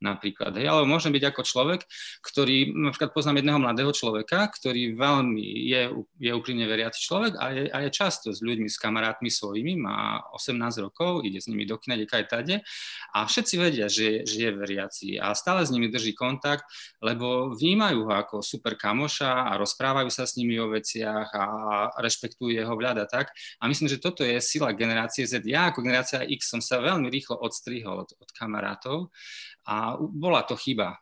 napríklad. Hej. Ale môžem byť ako človek, ktorý, napríklad poznám jedného mladého človeka, ktorý veľmi je, je úprimne veriaci človek a je, a je často s ľuďmi, s kamarátmi svojimi, má 18 rokov, ide s nimi do kina, aj tade a všetci vedia, že, že je veriaci a stále s nimi drží kontakt, lebo vnímajú ho ako super kamoša a rozprávajú sa s nimi o veciach a rešpektujú jeho vľad a tak. A myslím, že toto je sila generácie Z. Ja ako generácia X som sa veľmi rýchlo odstrihol od, od kamarátov a bola to chyba.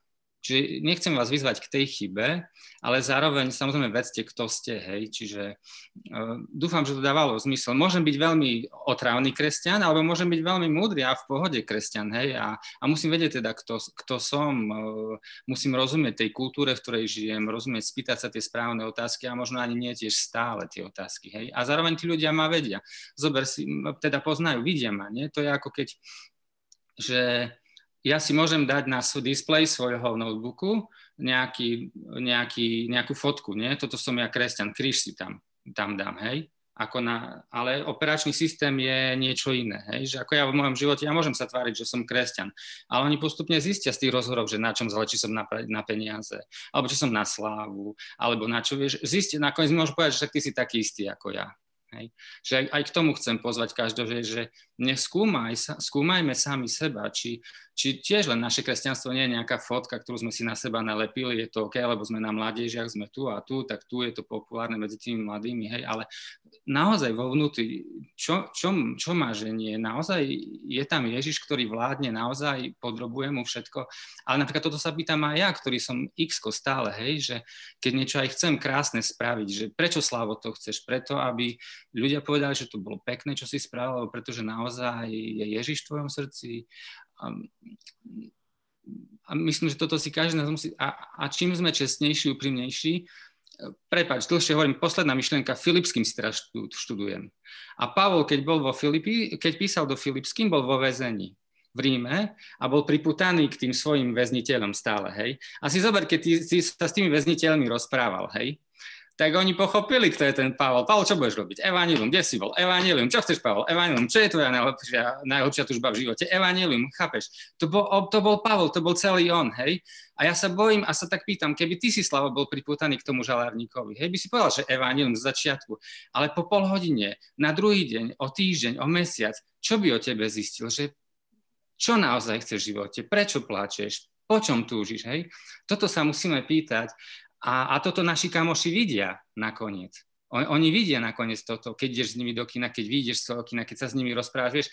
Čiže nechcem vás vyzvať k tej chybe, ale zároveň samozrejme vedzte, kto ste, hej. Čiže uh, dúfam, že to dávalo zmysel. Môžem byť veľmi otravný kresťan, alebo môžem byť veľmi múdry a v pohode kresťan, hej. A, a musím vedieť teda, kto, kto som. Uh, musím rozumieť tej kultúre, v ktorej žijem, rozumieť, spýtať sa tie správne otázky a možno ani nie tiež stále tie otázky, hej. A zároveň tí ľudia ma vedia. Zober si, teda poznajú, vidia ma, nie? To je ako keď, že ja si môžem dať na display svojho notebooku nejaký, nejaký, nejakú fotku, nie? Toto som ja kresťan, kríž si tam, tam dám, hej? Ako na, ale operačný systém je niečo iné. Hej? Že ako ja v mojom živote, ja môžem sa tváriť, že som kresťan, ale oni postupne zistia z tých rozhovorov, že na čom či som na, na peniaze, alebo či som na slávu, alebo na čo, vieš, zistia, nakoniec môžu povedať, že ty si taký istý ako ja. Hej. Že aj, aj k tomu chcem pozvať každého, že, že neskúmaj sa, skúmajme sami seba, či, či tiež len naše kresťanstvo nie je nejaká fotka, ktorú sme si na seba nalepili, je to OK, lebo sme na mladiežiach, sme tu a tu, tak tu je to populárne medzi tými mladými, hej, ale naozaj vo vnútri, čo, čo, čo má ženie, naozaj je tam Ježiš, ktorý vládne, naozaj podrobuje mu všetko, ale napríklad toto sa pýtam aj ja, ktorý som x stále, hej, že keď niečo aj chcem krásne spraviť, že prečo Slavo to chceš, preto, aby ľudia povedali, že to bolo pekné, čo si spravil, pretože naozaj je Ježiš v tvojom srdci. A, a myslím, že toto si každý nás musí... A, a čím sme čestnejší, úprimnejší, prepač, dlhšie hovorím, posledná myšlienka, Filipským si teraz študujem. A Pavol, keď bol vo Filipi, keď písal do Filipským, bol vo väzení v Ríme a bol priputaný k tým svojim väzniteľom stále, hej. A si zober, keď ty, ty sa s tými väzniteľmi rozprával, hej tak oni pochopili, kto je ten Pavol. Pavol, čo budeš robiť? Evangelium, kde si bol? Evangelium, čo chceš, Pavol? Evangelium, čo je tvoja najlepšia, najlepšia tužba v živote? Evangelium, chápeš? To bol, to bol Pavol, to bol celý on, hej? A ja sa bojím a sa tak pýtam, keby ty si, Slavo, bol priputaný k tomu žalárníkovi, hej, by si povedal, že Evangelium z začiatku, ale po pol hodine, na druhý deň, o týždeň, o mesiac, čo by o tebe zistil, že čo naozaj chceš v živote, prečo pláčeš, po čom túžiš, hej? Toto sa musíme pýtať a, a toto naši kamoši vidia nakoniec. On, oni vidia nakoniec toto, keď ideš s nimi do kina, keď vyjdeš z toho kina, keď sa s nimi rozprávaš, vieš,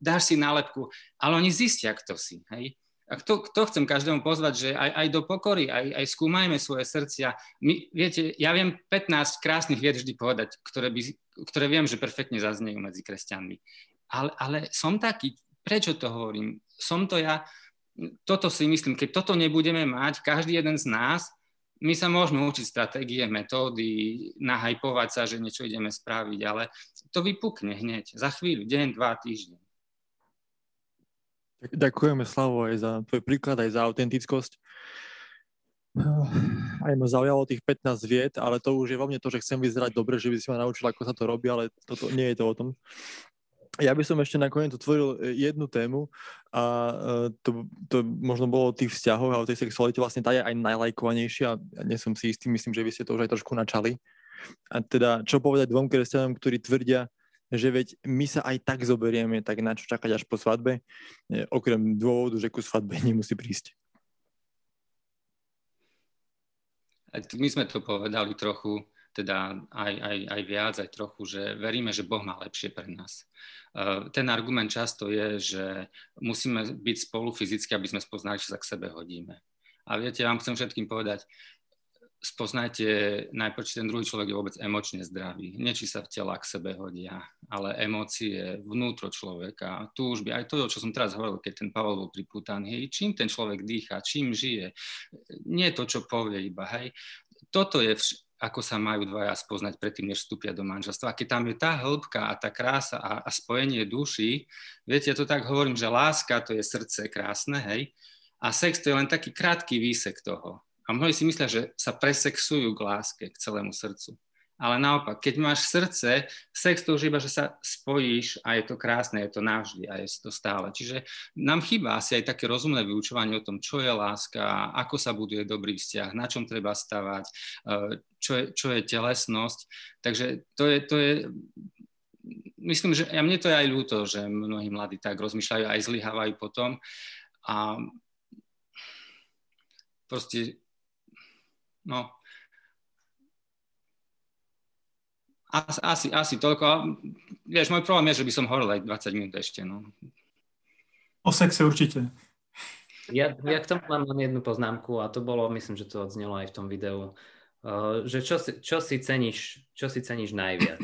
dáš si nálepku, ale oni zistia, kto si. Hej? A to, to chcem každému pozvať, že aj, aj do pokory, aj, aj skúmajme svoje srdcia. My, viete, ja viem 15 krásnych vied vždy povedať, ktoré, by, ktoré viem, že perfektne zaznejú medzi kresťanmi. Ale, ale som taký, prečo to hovorím? Som to ja, toto si myslím, keď toto nebudeme mať, každý jeden z nás, my sa môžeme učiť stratégie, metódy, nahajpovať sa, že niečo ideme spraviť, ale to vypukne hneď, za chvíľu, deň, dva, týždeň. Ďakujeme, Slavo, aj za tvoj príklad, aj za autentickosť. Aj ma zaujalo tých 15 vied, ale to už je vo mne to, že chcem vyzerať dobre, že by si ma naučil, ako sa to robí, ale toto, nie je to o tom ja by som ešte nakoniec otvoril e, jednu tému a e, to, to možno bolo o tých vzťahoch a o tej sexualite vlastne tá je aj najlajkovanejšia. Ja som si istý, myslím, že vy ste to už aj trošku načali. A teda, čo povedať dvom kresťanom, ktorí tvrdia, že veď my sa aj tak zoberieme, tak na čo čakať až po svadbe, e, okrem dôvodu, že ku svadbe nemusí prísť. My sme to povedali trochu teda aj, aj, aj viac, aj trochu, že veríme, že Boh má lepšie pre nás. E, ten argument často je, že musíme byť spolu fyzicky, aby sme spoznali, či sa k sebe hodíme. A viete, ja vám chcem všetkým povedať, spoznajte najprv, či ten druhý človek je vôbec emočne zdravý. Nie, či sa v tela k sebe hodia, ale emócie vnútro človeka, túžby, aj to, čo som teraz hovoril, keď ten Pavel bol pripútaný, hej, čím ten človek dýcha, čím žije. Nie to, čo povie iba, hej. Toto je vš- ako sa majú dvaja spoznať predtým, než vstúpia do manželstva. A keď tam je tá hĺbka a tá krása a, a spojenie duší, viete, ja to tak hovorím, že láska to je srdce krásne, hej, a sex to je len taký krátky výsek toho. A mnohí si myslia, že sa presexujú k láske, k celému srdcu. Ale naopak, keď máš srdce, sex to už iba, že sa spojíš a je to krásne, je to navždy a je to stále. Čiže nám chýba asi aj také rozumné vyučovanie o tom, čo je láska, ako sa buduje dobrý vzťah, na čom treba stavať, eh, čo je, čo je telesnosť. Takže to je, to je myslím, že a mne to je aj ľúto, že mnohí mladí tak rozmýšľajú, aj zlyhávajú potom. A proste, no, Asi, asi, asi toľko. Vieš, môj problém je, že by som hovoril aj 20 minút ešte. No. O sexe určite. Ja, ja k tomu mám len jednu poznámku a to bolo, myslím, že to odznelo aj v tom videu, uh, že čo si, čo si, ceníš, čo si ceníš najviac?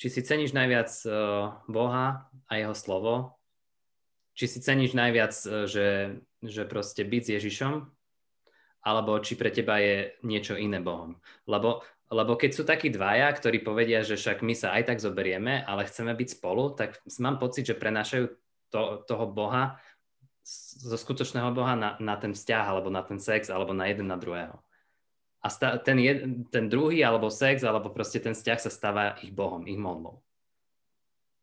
Či si ceníš najviac uh, Boha a jeho slovo? Či si ceníš najviac, uh, že, že proste byť s Ježišom? Alebo či pre teba je niečo iné Bohom? Lebo lebo keď sú takí dvaja, ktorí povedia, že však my sa aj tak zoberieme, ale chceme byť spolu, tak mám pocit, že prenášajú to, toho Boha, zo skutočného Boha na, na ten vzťah, alebo na ten sex, alebo na jeden na druhého. A sta, ten, jed, ten druhý, alebo sex, alebo proste ten vzťah sa stáva ich Bohom, ich modlou.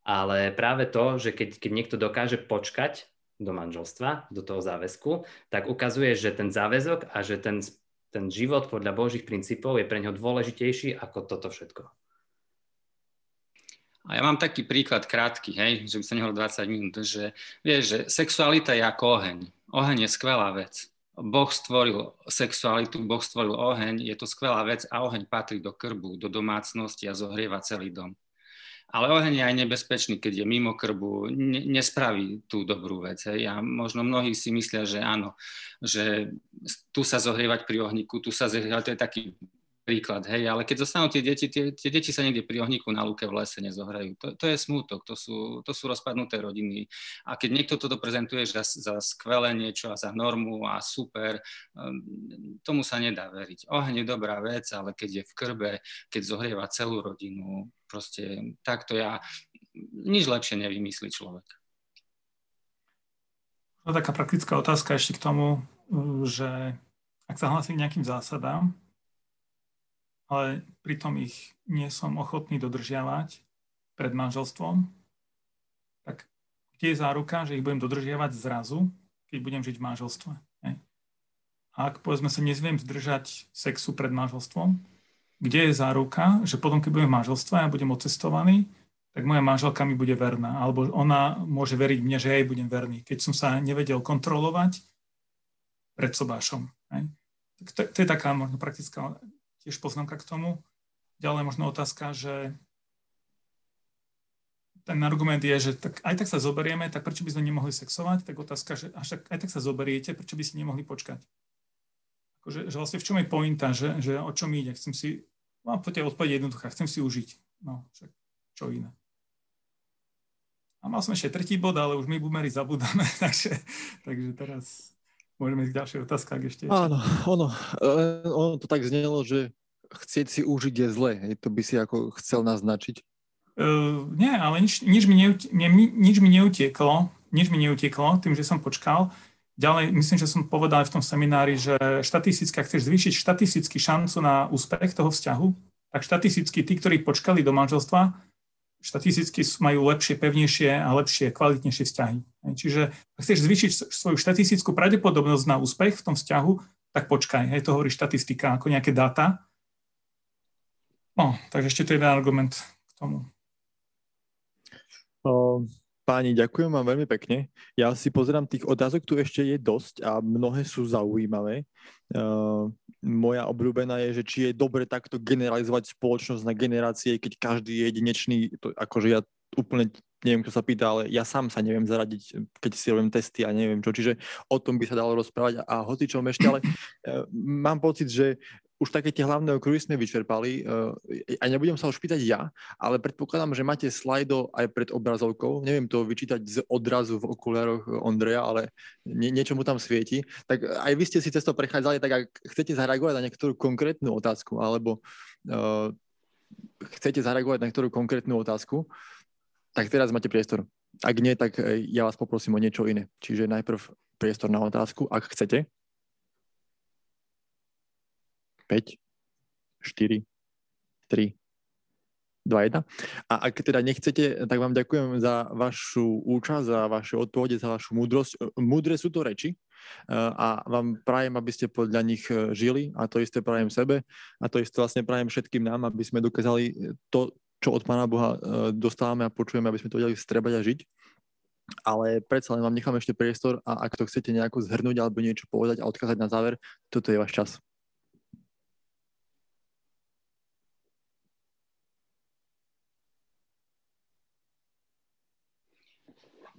Ale práve to, že keď, keď niekto dokáže počkať do manželstva, do toho záväzku, tak ukazuje, že ten záväzok a že ten ten život podľa Božích princípov je pre neho dôležitejší ako toto všetko. A ja mám taký príklad krátky, hej, že by sa nehovoril 20 minút, že vieš, že sexualita je ako oheň. Oheň je skvelá vec. Boh stvoril sexualitu, Boh stvoril oheň, je to skvelá vec a oheň patrí do krbu, do domácnosti a zohrieva celý dom. Ale oheň je aj nebezpečný, keď je mimo krbu, ne, nespraví tú dobrú vec. Hej. A možno mnohí si myslia, že áno, že tu sa zohrievať pri ohníku, tu sa zohrievať, to je taký príklad, hej, ale keď zostanú tie deti, tie, tie deti sa niekde pri ohníku na lúke v lese nezohrajú. To, to je smútok, to sú, to sú rozpadnuté rodiny. A keď niekto toto prezentuje za, za skvelé niečo a za normu a super, um, tomu sa nedá veriť. Oheň je dobrá vec, ale keď je v krbe, keď zohrieva celú rodinu, proste takto ja, nič lepšie nevymyslí človek. Taká praktická otázka ešte k tomu, že ak sa hlasí k nejakým zásadám, ale pritom ich nie som ochotný dodržiavať pred manželstvom, tak kde je záruka, že ich budem dodržiavať zrazu, keď budem žiť v manželstve? A ak povedzme sa nezviem zdržať sexu pred manželstvom, kde je záruka, že potom, keď budem v manželstve a ja budem odcestovaný, tak moja manželka mi bude verná, alebo ona môže veriť mne, že ja jej budem verný, keď som sa nevedel kontrolovať pred sobášom. Hej? Tak to, to je taká možno praktická tiež poznámka k tomu. Ďalej možno otázka, že ten argument je, že tak, aj tak sa zoberieme, tak prečo by sme nemohli sexovať? Tak otázka, že až tak, aj tak sa zoberiete, prečo by si nemohli počkať? Akože, že vlastne v čom je pointa, že, že o čom ide? Chcem si, mám poďte odpovedť jednoduchá, chcem si užiť. No, však čo iné. A mal som ešte tretí bod, ale už my boomery zabudáme, takže, takže teraz Môžeme ísť k ďalšej otázke, ak ešte. Áno, ono, ono to tak znelo, že chcieť si užiť je zle. To by si ako chcel naznačiť. Uh, nie, ale nič, nič, mi neut, nič mi neutieklo, nič mi neutieklo tým, že som počkal. Ďalej, myslím, že som povedal aj v tom seminári, že štatisticky, ak chceš zvýšiť štatisticky šancu na úspech toho vzťahu, tak štatisticky tí, ktorí počkali do manželstva, štatisticky majú lepšie, pevnejšie a lepšie, kvalitnejšie vzťahy. Čiže ak chceš zvýšiť svoju štatistickú pravdepodobnosť na úspech v tom vzťahu, tak počkaj. Hej, to hovorí štatistika ako nejaké dáta. No, takže ešte to je jeden argument k tomu. Páni, ďakujem vám veľmi pekne. Ja si pozerám, tých otázok tu ešte je dosť a mnohé sú zaujímavé. Uh, moja obľúbená je, že či je dobre takto generalizovať spoločnosť na generácie, keď každý je jedinečný, to, akože ja úplne neviem, kto sa pýta, ale ja sám sa neviem zaradiť, keď si robím testy a neviem čo. Čiže o tom by sa dalo rozprávať a hocičom ešte, ale uh, mám pocit, že už také tie hlavné okruhy sme vyčerpali eh, a nebudem sa už pýtať ja, ale predpokladám, že máte slajdo aj pred obrazovkou. Neviem to vyčítať z odrazu v okulároch Ondreja, ale nie, niečo mu tam svieti. Tak aj vy ste si cez to prechádzali, tak ak chcete zareagovať na niektorú konkrétnu otázku alebo uh, chcete zareagovať na niektorú konkrétnu otázku, tak teraz máte priestor. Ak nie, tak eh, ja vás poprosím o niečo iné. Čiže najprv priestor na otázku, ak chcete. 5, 4, 3, 2, 1. A ak teda nechcete, tak vám ďakujem za vašu účasť, za vaše odpovede, za vašu múdrosť. Múdre sú to reči a vám prajem, aby ste podľa nich žili a to isté prajem sebe a to isté vlastne prajem všetkým nám, aby sme dokázali to, čo od Pána Boha dostávame a počujeme, aby sme to vedeli strebať a žiť. Ale predsa len vám nechám ešte priestor a ak to chcete nejako zhrnúť alebo niečo povedať a odkázať na záver, toto je váš čas.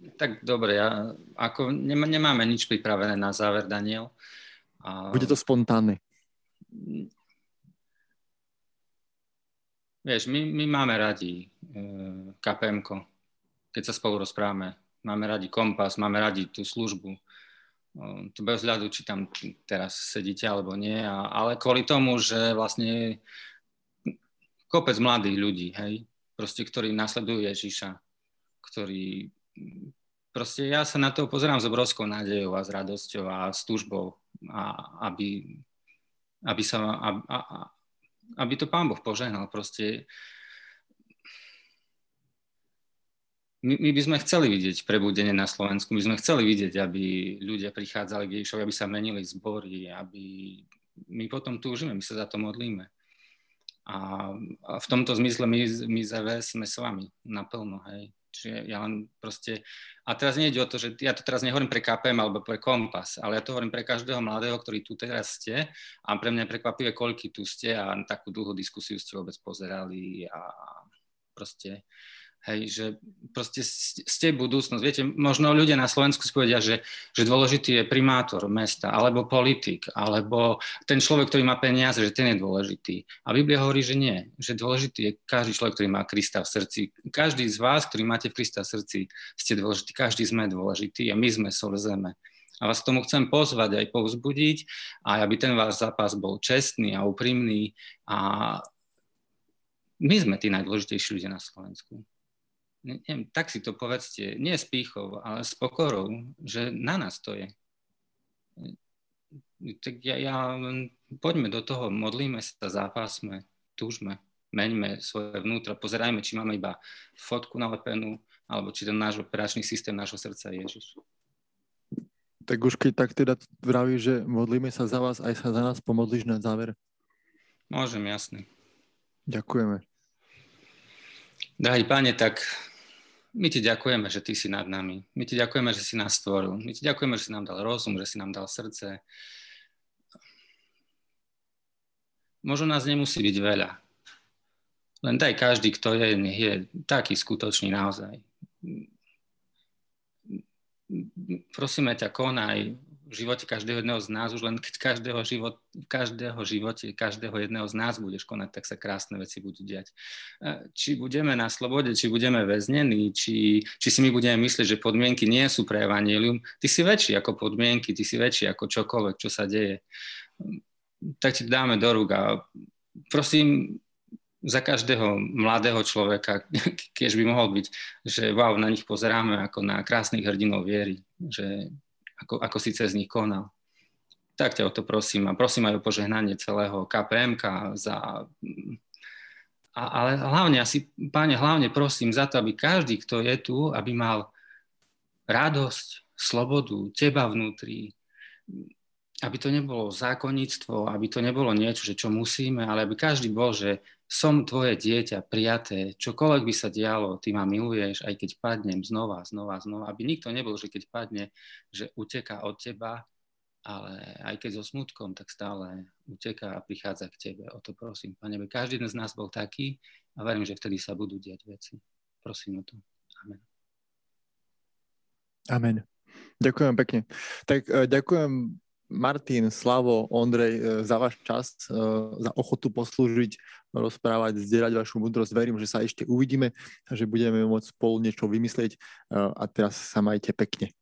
Tak dobre, ja, ako nemáme nič pripravené na záver, Daniel. A... Bude to spontánne. Vieš, my, my máme radi e, kpm keď sa spolu rozprávame. Máme radi kompas, máme radi tú službu. E, to bez hľadu, či tam teraz sedíte alebo nie, a, ale kvôli tomu, že vlastne kopec mladých ľudí, hej, proste, ktorí nasledujú Ježiša, ktorí proste ja sa na to pozerám s obrovskou nádejou a s radosťou a s túžbou, a, aby, aby, sa, a, aby to Pán Boh požehnal. Proste my, my by sme chceli vidieť prebudenie na Slovensku, my sme chceli vidieť, aby ľudia prichádzali k Ježišovi, aby sa menili zbory, aby my potom túžime, my sa za to modlíme. A, a v tomto zmysle my, my ZVS sme s vami naplno, hej. Čiže ja len proste, a teraz nejde o to, že ja to teraz nehovorím pre KPM alebo pre Kompas, ale ja to hovorím pre každého mladého, ktorý tu teraz ste. A pre mňa je prekvapivé, koľky tu ste a takú dlhú diskusiu ste vôbec pozerali a proste Hej, že proste ste budúcnosť. Viete, možno ľudia na Slovensku si povedia, že, že dôležitý je primátor mesta, alebo politik, alebo ten človek, ktorý má peniaze, že ten je dôležitý. A Biblia hovorí, že nie. Že dôležitý je každý človek, ktorý má Krista v srdci. Každý z vás, ktorý máte Krista v srdci, ste dôležití. Každý sme dôležití a my sme sol zeme. A vás k tomu chcem pozvať aj povzbudiť, a aby ten váš zápas bol čestný a úprimný. A my sme tí najdôležitejší ľudia na Slovensku neviem, tak si to povedzte, nie s pýchou, ale s pokorou, že na nás to je. Tak ja, ja poďme do toho, modlíme sa, zápasme, túžme, meňme svoje vnútra, pozerajme, či máme iba fotku nalepenú, alebo či ten náš operačný systém nášho srdca je Ježiš. Tak už keď tak teda vraví, že modlíme sa za vás, aj sa za nás pomodliš na záver? Môžem, jasne. Ďakujeme. Drahý páne, tak my ti ďakujeme, že ty si nad nami. My ti ďakujeme, že si nás stvoril. My ti ďakujeme, že si nám dal rozum, že si nám dal srdce. Možno nás nemusí byť veľa. Len daj každý, kto je, nech je taký skutočný naozaj. Prosíme ťa, konaj v živote každého jedného z nás, už len keď každého, život, každého živote, každého jedného z nás budeš konať, tak sa krásne veci budú diať. E, či budeme na slobode, či budeme väznení, či, či si my budeme myslieť, že podmienky nie sú pre evanílium, ty si väčší ako podmienky, ty si väčší ako čokoľvek, čo sa deje. Tak ti dáme do rúk a prosím, za každého mladého človeka, keď by mohol byť, že wow, na nich pozeráme ako na krásnych hrdinov viery, že ako, ako si cez nich konal. Tak ťa o to prosím a prosím aj o požehnanie celého KPMK za... A, ale hlavne, asi, páne, hlavne prosím za to, aby každý, kto je tu, aby mal radosť, slobodu, teba vnútri, aby to nebolo zákonníctvo, aby to nebolo niečo, že čo musíme, ale aby každý bol, že som tvoje dieťa, prijaté, čokoľvek by sa dialo, ty ma miluješ, aj keď padnem znova, znova, znova, aby nikto nebol, že keď padne, že uteká od teba, ale aj keď so smutkom, tak stále uteká a prichádza k tebe. O to prosím, Pane, každý z nás bol taký a verím, že vtedy sa budú diať veci. Prosím o to. Amen. Amen. Ďakujem pekne. Tak uh, ďakujem Martin, Slavo, Ondrej, e, za váš čas, e, za ochotu poslúžiť, rozprávať, zdierať vašu múdrosť. Verím, že sa ešte uvidíme, že budeme môcť spolu niečo vymyslieť e, a teraz sa majte pekne.